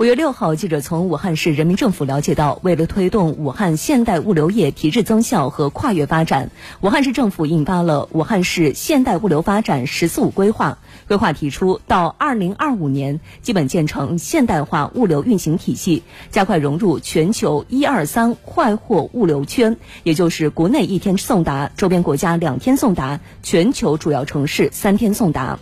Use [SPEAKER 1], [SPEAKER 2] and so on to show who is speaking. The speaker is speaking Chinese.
[SPEAKER 1] 五月六号记者从武汉市人民政府了解到为了推动武汉现代物流业提质增效和跨越发展武汉市政府印发了武汉市现代物流发展十四五规划。规划提出到二零二五年基本建成现代化物流运行体系加快融入全球一二三快货物流圈也就是国内一天送达周边国家两天送达全球主要城市三天送达。